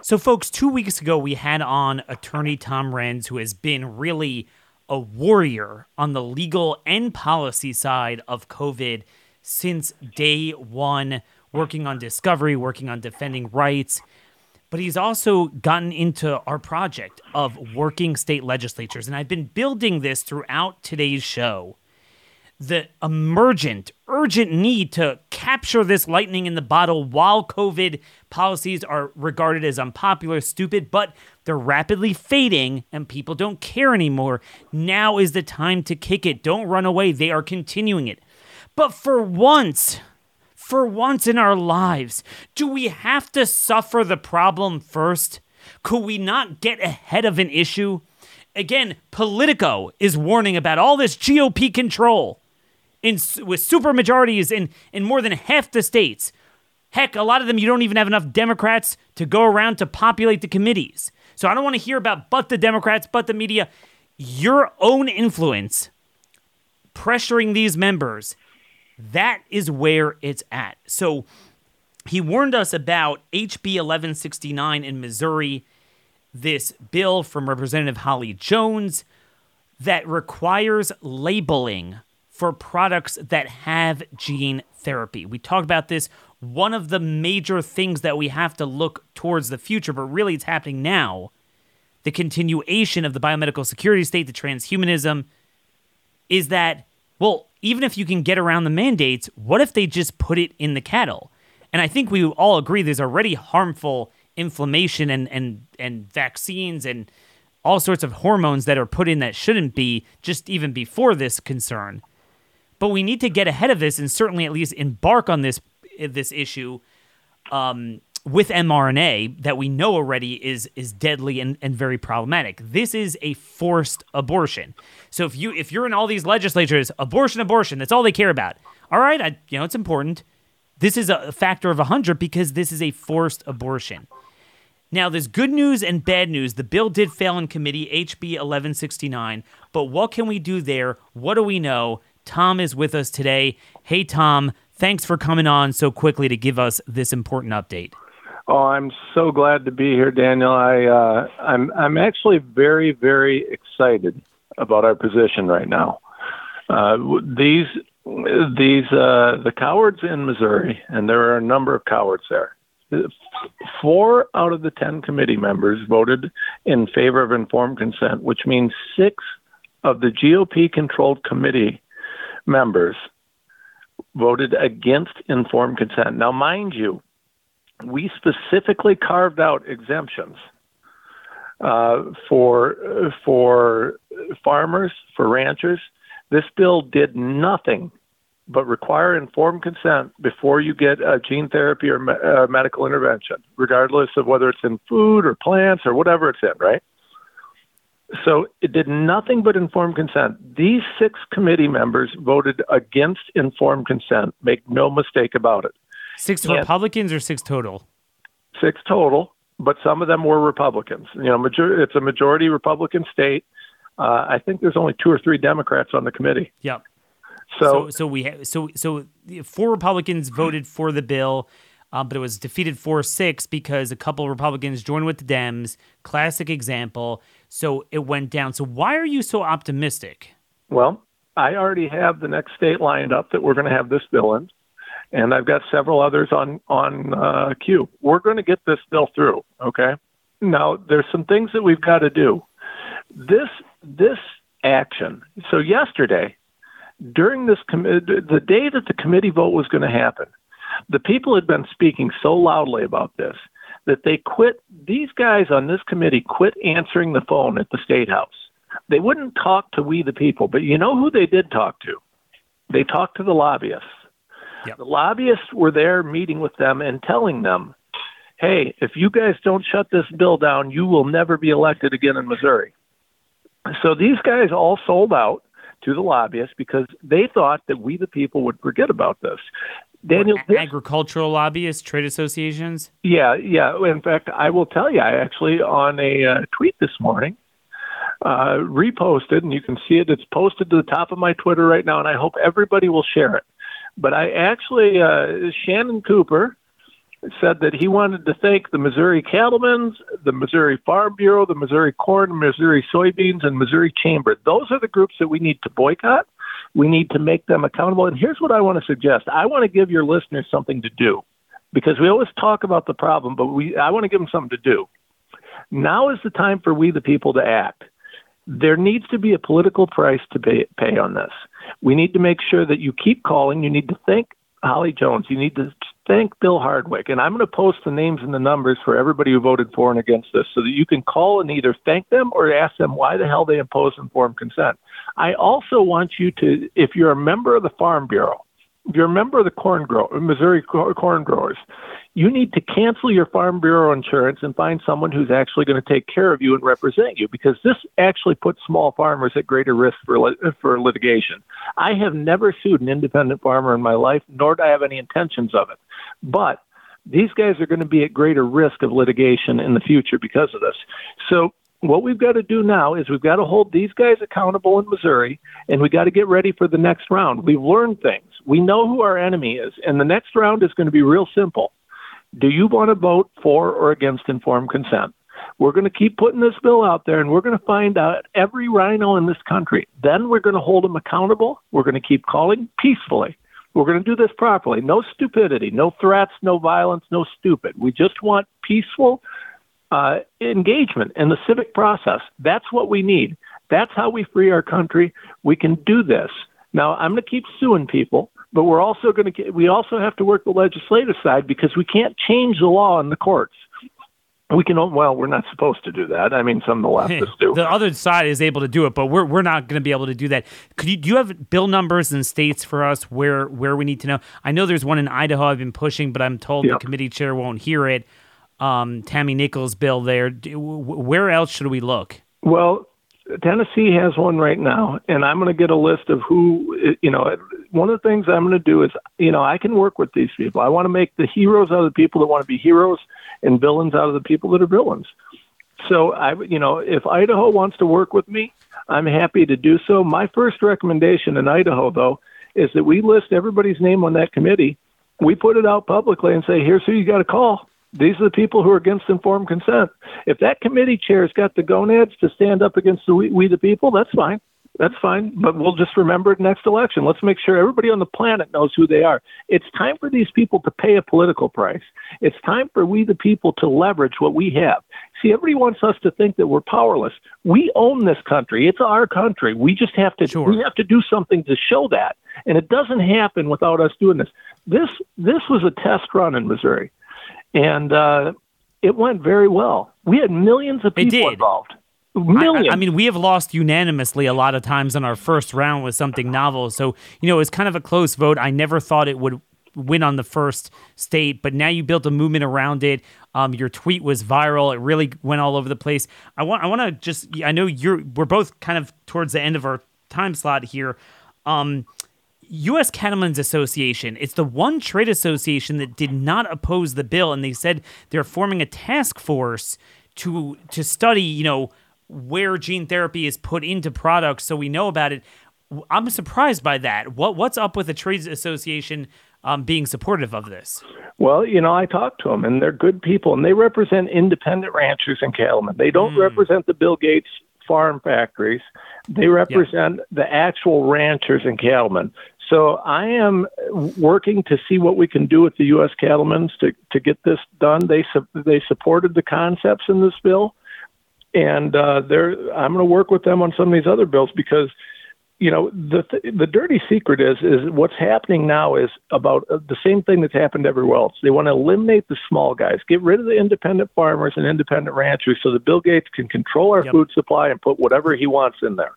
So, folks, two weeks ago, we had on attorney Tom Renz, who has been really a warrior on the legal and policy side of COVID since day one, working on discovery, working on defending rights. But he's also gotten into our project of working state legislatures. And I've been building this throughout today's show the emergent, urgent need to capture this lightning in the bottle while COVID policies are regarded as unpopular, stupid, but they're rapidly fading and people don't care anymore. Now is the time to kick it. Don't run away. They are continuing it. But for once, for once in our lives, do we have to suffer the problem first? Could we not get ahead of an issue? Again, Politico is warning about all this GOP control in with super majorities in in more than half the states. Heck, a lot of them you don't even have enough Democrats to go around to populate the committees. So I don't want to hear about but the Democrats, but the media. Your own influence pressuring these members, that is where it's at. So he warned us about HB 1169 in Missouri, this bill from Representative Holly Jones that requires labeling for products that have gene therapy. We talked about this. One of the major things that we have to look towards the future, but really it's happening now the continuation of the biomedical security state, the transhumanism, is that, well, even if you can get around the mandates, what if they just put it in the cattle? And I think we all agree there's already harmful inflammation and, and, and vaccines and all sorts of hormones that are put in that shouldn't be, just even before this concern. But we need to get ahead of this and certainly at least embark on this this issue um, with mRNA that we know already is is deadly and, and very problematic. This is a forced abortion. So if you if you're in all these legislatures, abortion, abortion, that's all they care about. All right, I, you know it's important. This is a factor of 100 because this is a forced abortion. Now, there's good news and bad news. The bill did fail in committee, HB 1169. But what can we do there? What do we know? Tom is with us today. Hey, Tom, thanks for coming on so quickly to give us this important update. Oh, I'm so glad to be here, Daniel. I uh, I'm I'm actually very very excited about our position right now. Uh, these these uh, the cowards in Missouri, and there are a number of cowards there. Four out of the ten committee members voted in favor of informed consent, which means six of the GOP-controlled committee members voted against informed consent. Now, mind you, we specifically carved out exemptions uh, for for farmers, for ranchers. This bill did nothing but require informed consent before you get a gene therapy or me- uh, medical intervention, regardless of whether it's in food or plants or whatever it's in, right? So it did nothing but informed consent. These six committee members voted against informed consent. Make no mistake about it. Six and Republicans or six total? Six total, but some of them were Republicans. You know, major- it's a majority Republican state. Uh, I think there's only two or three Democrats on the committee. Yep. So, so, so we ha- so so four Republicans voted for the bill, um, but it was defeated four six because a couple Republicans joined with the Dems. Classic example. So it went down. So why are you so optimistic? Well, I already have the next state lined up that we're going to have this bill in, and I've got several others on on uh, queue. We're going to get this bill through. Okay. Now there's some things that we've got to do. This this action. So yesterday, during this com- the day that the committee vote was going to happen, the people had been speaking so loudly about this that they quit. These guys on this committee quit answering the phone at the state house. They wouldn't talk to we the people, but you know who they did talk to? They talked to the lobbyists. Yep. The lobbyists were there meeting with them and telling them, "Hey, if you guys don't shut this bill down, you will never be elected again in Missouri." So these guys all sold out to the lobbyists because they thought that we, the people, would forget about this. Daniel, agricultural lobbyists, trade associations. Yeah, yeah. In fact, I will tell you, I actually on a uh, tweet this morning uh, reposted, and you can see it. It's posted to the top of my Twitter right now, and I hope everybody will share it. But I actually, uh, Shannon Cooper, said that he wanted to thank the Missouri Cattlemen's, the Missouri Farm Bureau, the Missouri Corn, Missouri Soybeans, and Missouri Chamber. Those are the groups that we need to boycott. We need to make them accountable. And here's what I want to suggest I want to give your listeners something to do because we always talk about the problem, but we, I want to give them something to do. Now is the time for we, the people, to act. There needs to be a political price to pay, pay on this. We need to make sure that you keep calling. You need to thank Holly Jones. You need to thank Bill Hardwick. And I'm going to post the names and the numbers for everybody who voted for and against this so that you can call and either thank them or ask them why the hell they opposed informed consent. I also want you to, if you're a member of the Farm Bureau, if you're a member of the corn grow, Missouri corn growers, you need to cancel your Farm Bureau insurance and find someone who's actually going to take care of you and represent you because this actually puts small farmers at greater risk for, for litigation. I have never sued an independent farmer in my life, nor do I have any intentions of it. But these guys are going to be at greater risk of litigation in the future because of this. So what we've got to do now is we've got to hold these guys accountable in Missouri, and we got to get ready for the next round. We've learned things. We know who our enemy is, and the next round is going to be real simple. Do you want to vote for or against informed consent? We're going to keep putting this bill out there, and we're going to find out every RINO in this country. Then we're going to hold them accountable. We're going to keep calling peacefully. We're going to do this properly. No stupidity, no threats, no violence, no stupid. We just want peaceful uh, engagement in the civic process. That's what we need. That's how we free our country. We can do this. Now, I'm going to keep suing people, but we're also going to we also have to work the legislative side because we can't change the law in the courts we can well we're not supposed to do that i mean some of the <laughs> leftists do the other side is able to do it but we're, we're not going to be able to do that could you do you have bill numbers and states for us where where we need to know i know there's one in idaho i've been pushing but i'm told yep. the committee chair won't hear it um, Tammy Nichols bill there. Where else should we look? Well, Tennessee has one right now, and I'm going to get a list of who, you know, one of the things I'm going to do is, you know, I can work with these people. I want to make the heroes out of the people that want to be heroes and villains out of the people that are villains. So I, you know, if Idaho wants to work with me, I'm happy to do so. My first recommendation in Idaho, though, is that we list everybody's name on that committee. We put it out publicly and say, here's who you got to call. These are the people who are against informed consent. If that committee chair's got the gonads to stand up against the we, we the people, that's fine. That's fine, but we'll just remember it next election. Let's make sure everybody on the planet knows who they are. It's time for these people to pay a political price. It's time for we the people to leverage what we have. See, everybody wants us to think that we're powerless. We own this country. It's our country. We just have to sure. we have to do something to show that. And it doesn't happen without us doing this. This this was a test run in Missouri. And uh, it went very well. We had millions of people involved. Millions. I, I, mean, we have lost unanimously a lot of times in our first round with something novel. So, you know, it was kind of a close vote. I never thought it would win on the first state, but now you built a movement around it. Um, your tweet was viral. It really went all over the place. I want I want to just I know you're we're both kind of towards the end of our time slot here. Um, U.S. Cattlemen's Association. It's the one trade association that did not oppose the bill, and they said they're forming a task force to to study, you know, where gene therapy is put into products, so we know about it. I'm surprised by that. What what's up with the trade association um, being supportive of this? Well, you know, I talked to them, and they're good people, and they represent independent ranchers and cattlemen. They don't mm. represent the Bill Gates farm factories. They represent the actual ranchers and cattlemen. So I am working to see what we can do with the U.S. cattlemen to to get this done. They they supported the concepts in this bill, and uh, they're I'm going to work with them on some of these other bills because you know the th- the dirty secret is is what's happening now is about uh, the same thing that's happened everywhere else. They want to eliminate the small guys, get rid of the independent farmers and independent ranchers, so that Bill Gates can control our yep. food supply and put whatever he wants in there.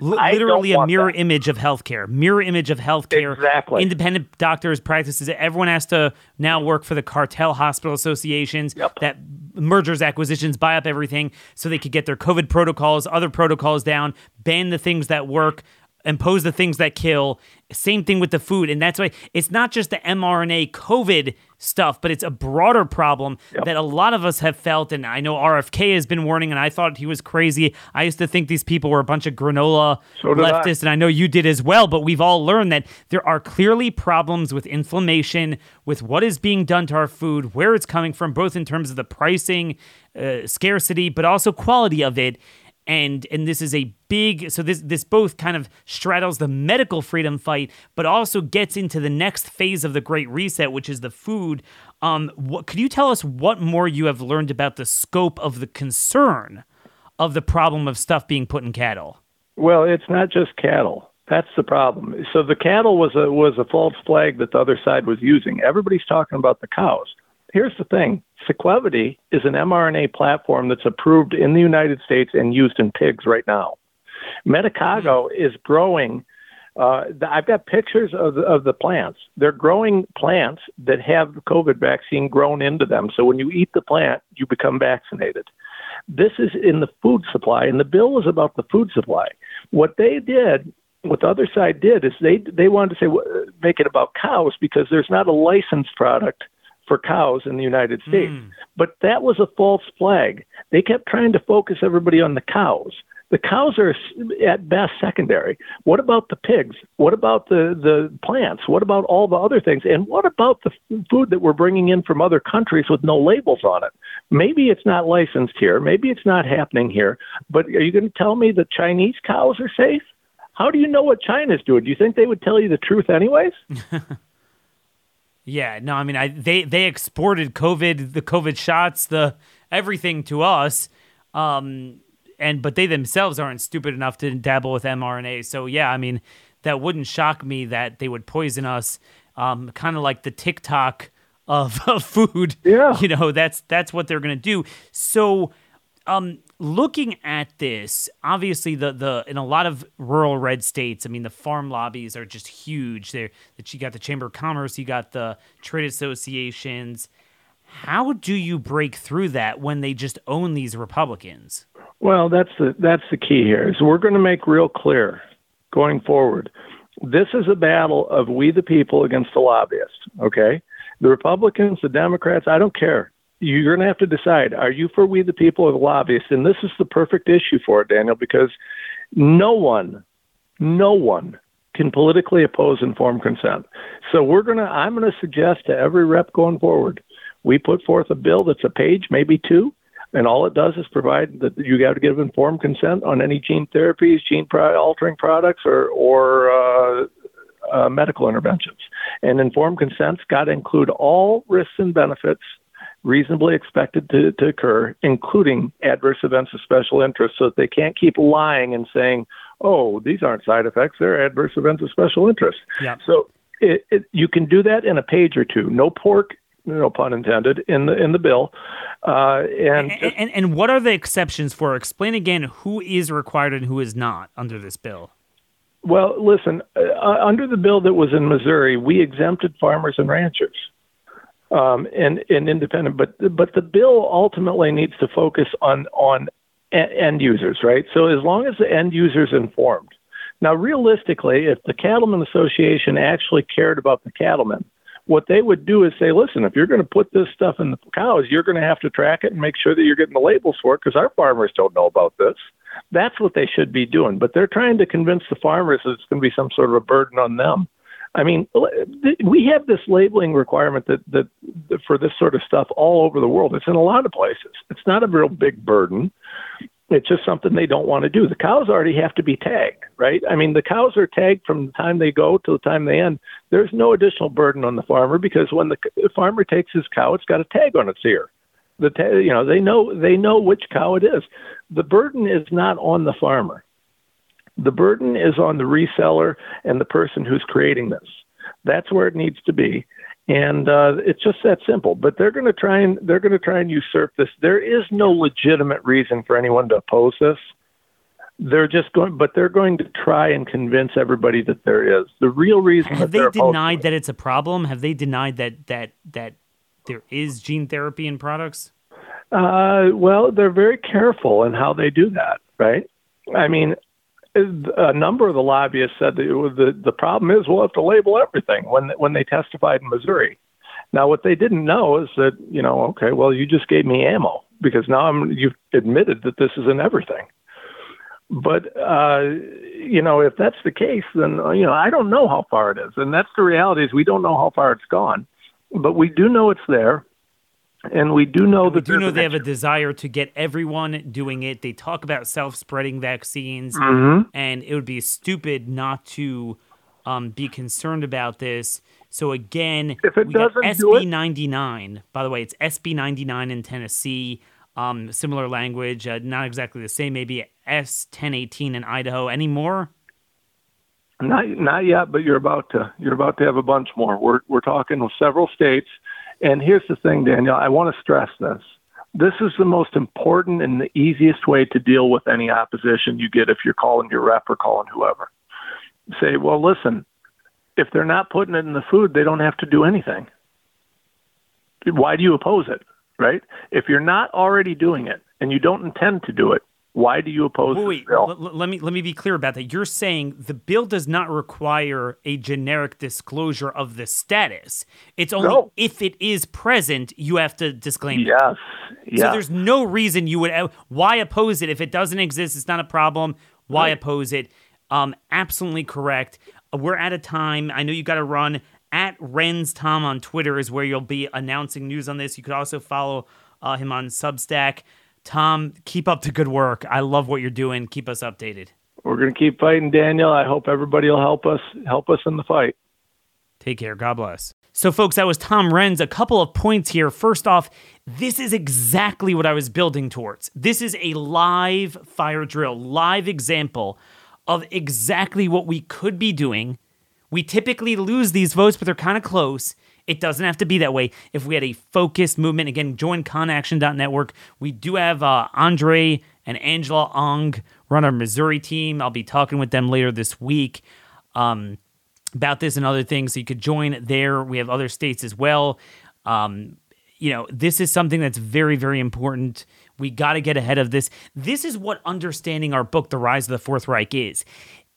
Literally a mirror that. image of healthcare. Mirror image of healthcare. Exactly. Independent doctors practices. Everyone has to now work for the cartel hospital associations yep. that mergers, acquisitions, buy up everything so they could get their COVID protocols, other protocols down, ban the things that work, impose the things that kill. Same thing with the food. And that's why it's not just the mRNA COVID stuff, but it's a broader problem yep. that a lot of us have felt. And I know RFK has been warning, and I thought he was crazy. I used to think these people were a bunch of granola so leftists, I. and I know you did as well. But we've all learned that there are clearly problems with inflammation, with what is being done to our food, where it's coming from, both in terms of the pricing, uh, scarcity, but also quality of it and and this is a big so this this both kind of straddles the medical freedom fight but also gets into the next phase of the great reset which is the food. Um what could you tell us what more you have learned about the scope of the concern of the problem of stuff being put in cattle? Well it's not just cattle. That's the problem. So the cattle was a was a false flag that the other side was using. Everybody's talking about the cows. Here's the thing Sequivity is an mRNA platform that's approved in the United States and used in pigs right now. Medicago is growing. Uh, I've got pictures of the, of the plants. They're growing plants that have the COVID vaccine grown into them. So when you eat the plant, you become vaccinated. This is in the food supply, and the bill is about the food supply. What they did what the other side did is they they wanted to say make it about cows because there's not a licensed product for cows in the United States. Mm. But that was a false flag. They kept trying to focus everybody on the cows. The cows are at best secondary. What about the pigs? What about the, the plants? What about all the other things? And what about the food that we're bringing in from other countries with no labels on it? Maybe it's not licensed here. Maybe it's not happening here. But are you going to tell me that Chinese cows are safe? How do you know what China's doing? Do you think they would tell you the truth anyways? <laughs> Yeah, no, I mean, I they they exported COVID, the COVID shots, the everything to us, um, and but they themselves aren't stupid enough to dabble with mRNA. So yeah, I mean, that wouldn't shock me that they would poison us, um, kind of like the TikTok of, <laughs> of food. Yeah, you know, that's that's what they're gonna do. So, um, looking at this, obviously the the in a lot of rural red states, I mean the farm lobbies are just huge. There that you got the Chamber of Commerce, you got the trade associations. How do you break through that when they just own these Republicans? Well, that's the that's the key here. Is we're going to make real clear going forward. This is a battle of we the people against the lobbyists. Okay, the Republicans, the Democrats, I don't care. You're going to have to decide: are you for we the people or the lobbyists? And this is the perfect issue for it, Daniel, because no one, no one can politically oppose informed consent. So we're going to. I'm going to suggest to every rep going forward, we put forth a bill that's a page, maybe two and all it does is provide that you got to give informed consent on any gene therapies, gene altering products, or or uh, uh, medical interventions. And informed consent's got to include all risks and benefits reasonably expected to, to occur, including adverse events of special interest, so that they can't keep lying and saying, "Oh, these aren't side effects; they're adverse events of special interest." Yep. So it, it, you can do that in a page or two. No pork no pun intended, in the in the bill. Uh, and, and, and and what are the exceptions for? Explain again who is required and who is not under this bill. Well, listen, uh, under the bill that was in Missouri, we exempted farmers and ranchers. Um, and, and independent, but but the bill ultimately needs to focus on on end users, right? So as long as the end user is informed. Now, realistically, if the Cattlemen Association actually cared about the cattlemen, what they would do is say, listen, if you're going to put this stuff in the cows, you're going to have to track it and make sure that you're getting the labels for it because our farmers don't know about this. That's what they should be doing. But they're trying to convince the farmers that it's going to be some sort of a burden on them. I mean, we have this labeling requirement that, that, that for this sort of stuff all over the world. It's in a lot of places. It's not a real big burden. It's just something they don't want to do. The cows already have to be tagged, right? I mean, the cows are tagged from the time they go to the time they end. There's no additional burden on the farmer because when the farmer takes his cow, it's got a tag on its ear. The ta- you know they know they know which cow it is. The burden is not on the farmer. The burden is on the reseller and the person who's creating this. That's where it needs to be and uh, it's just that simple. But they're going to try and they're going to try and usurp this. There is no legitimate reason for anyone to oppose this. They're just going, but they're going to try and convince everybody that there is. The real reason have they denied that it's a problem? Have they denied that that that there is gene therapy in products? Uh, well, they're very careful in how they do that, right? I mean, a number of the lobbyists said that the the problem is we'll have to label everything when when they testified in Missouri. Now, what they didn't know is that you know, okay, well, you just gave me ammo because now I'm you've admitted that this is in everything. But uh, you know, if that's the case, then you know, I don't know how far it is, and that's the reality is we don't know how far it's gone, but we do know it's there and we do know that we do know they have a desire to get everyone doing it. They talk about self-spreading vaccines, mm-hmm. and it would be stupid not to um, be concerned about this. So again, if it we doesn't got SB ninety nine. By the way, it's SB ninety nine in Tennessee. Um, similar language, uh, not exactly the same. Maybe S ten eighteen in Idaho. Any more? Not not yet, but you're about to you're about to have a bunch more. We're we're talking with several states and here's the thing, Daniel, I want to stress this. This is the most important and the easiest way to deal with any opposition you get if you're calling your rep or calling whoever. Say, well, listen, if they're not putting it in the food, they don't have to do anything. Why do you oppose it, right? If you're not already doing it and you don't intend to do it, why do you oppose wait, this bill? L- let me let me be clear about that. You're saying the bill does not require a generic disclosure of the status. It's only no. if it is present, you have to disclaim yes. it. Yes. So there's no reason you would uh, why oppose it if it doesn't exist. It's not a problem. Why right. oppose it? Um, absolutely correct. Uh, we're out of time. I know you got to run. At Renz Tom on Twitter is where you'll be announcing news on this. You could also follow uh, him on Substack. Tom, keep up the good work. I love what you're doing. Keep us updated. We're going to keep fighting, Daniel. I hope everybody will help us help us in the fight. Take care. God bless. So, folks, that was Tom Renz. A couple of points here. First off, this is exactly what I was building towards. This is a live fire drill, live example of exactly what we could be doing. We typically lose these votes, but they're kind of close. It doesn't have to be that way. If we had a focused movement, again, join conaction.network. We do have uh, Andre and Angela Ong run our Missouri team. I'll be talking with them later this week um, about this and other things. So you could join there. We have other states as well. Um, you know, this is something that's very, very important. We got to get ahead of this. This is what understanding our book, The Rise of the Fourth Reich, is.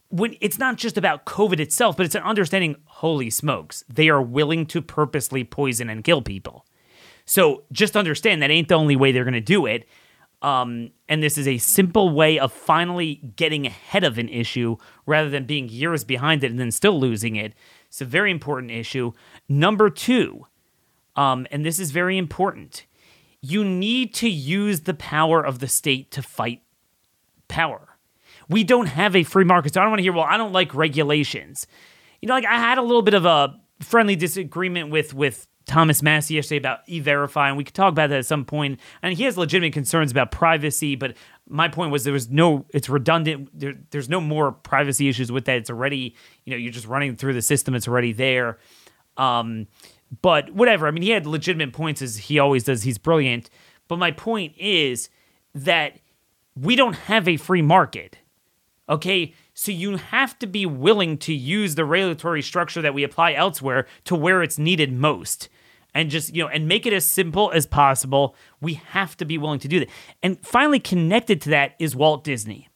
When it's not just about COVID itself, but it's an understanding, holy smokes, they are willing to purposely poison and kill people. So just understand that ain't the only way they're going to do it. Um, and this is a simple way of finally getting ahead of an issue rather than being years behind it and then still losing it. It's a very important issue. Number two, um, and this is very important, you need to use the power of the state to fight power. We don't have a free market. So I don't want to hear, well, I don't like regulations. You know, like I had a little bit of a friendly disagreement with with Thomas Massie yesterday about e-verify, and we could talk about that at some point. And he has legitimate concerns about privacy, but my point was there was no, it's redundant. There, there's no more privacy issues with that. It's already, you know, you're just running through the system. It's already there. Um, but whatever. I mean, he had legitimate points as he always does. He's brilliant. But my point is that we don't have a free market. Okay, so you have to be willing to use the regulatory structure that we apply elsewhere to where it's needed most and just you know and make it as simple as possible we have to be willing to do that and finally connected to that is walt disney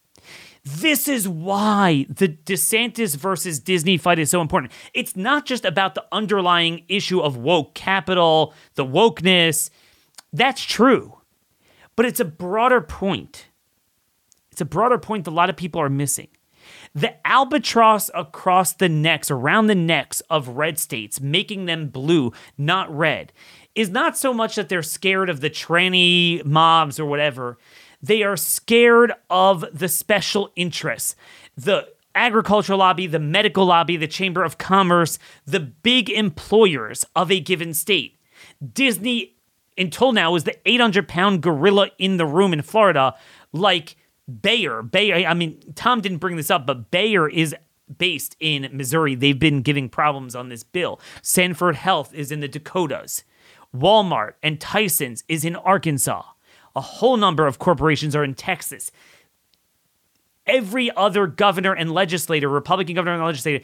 this is why the DeSantis versus Disney fight is so important. It's not just about the underlying issue of woke capital, the wokeness. That's true. But it's a broader point. It's a broader point that a lot of people are missing. The albatross across the necks, around the necks of red states, making them blue, not red, is not so much that they're scared of the tranny mobs or whatever. They are scared of the special interests. The agricultural lobby, the medical lobby, the Chamber of Commerce, the big employers of a given state. Disney, until now, is the 800 pound gorilla in the room in Florida, like Bayer, Bayer, I mean, Tom didn't bring this up, but Bayer is based in Missouri. They've been giving problems on this bill. Sanford Health is in the Dakotas. Walmart and Tyson's is in Arkansas. A whole number of corporations are in Texas. Every other governor and legislator, Republican governor and legislator,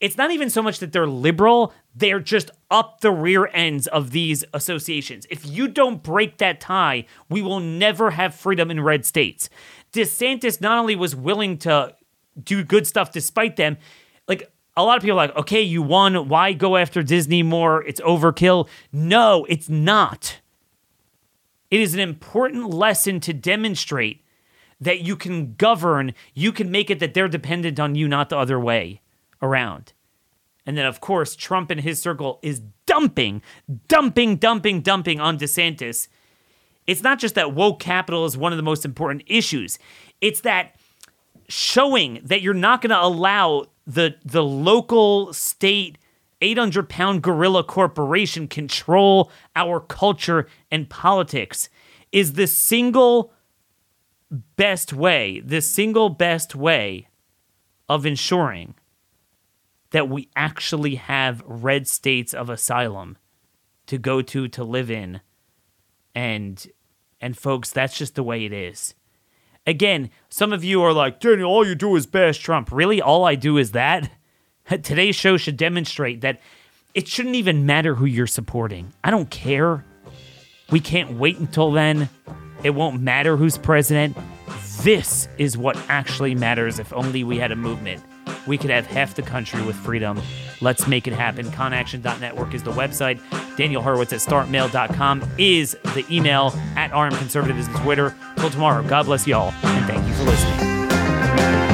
it's not even so much that they're liberal, they're just up the rear ends of these associations. If you don't break that tie, we will never have freedom in red states. DeSantis not only was willing to do good stuff despite them, like a lot of people are like, okay, you won. Why go after Disney more? It's overkill. No, it's not. It is an important lesson to demonstrate that you can govern, you can make it that they're dependent on you, not the other way around. And then, of course, Trump and his circle is dumping, dumping, dumping, dumping on DeSantis it's not just that woke capital is one of the most important issues. It's that showing that you're not going to allow the the local state 800 pound gorilla corporation control our culture and politics is the single best way, the single best way of ensuring that we actually have red states of asylum to go to to live in and and folks, that's just the way it is. Again, some of you are like, Daniel, all you do is bash Trump. Really? All I do is that? <laughs> Today's show should demonstrate that it shouldn't even matter who you're supporting. I don't care. We can't wait until then. It won't matter who's president. This is what actually matters if only we had a movement we could have half the country with freedom. Let's make it happen. Conaction.network is the website. Daniel Horowitz at startmail.com is the email. At RM Conservative is the Twitter. Till tomorrow, God bless y'all, and thank you for listening.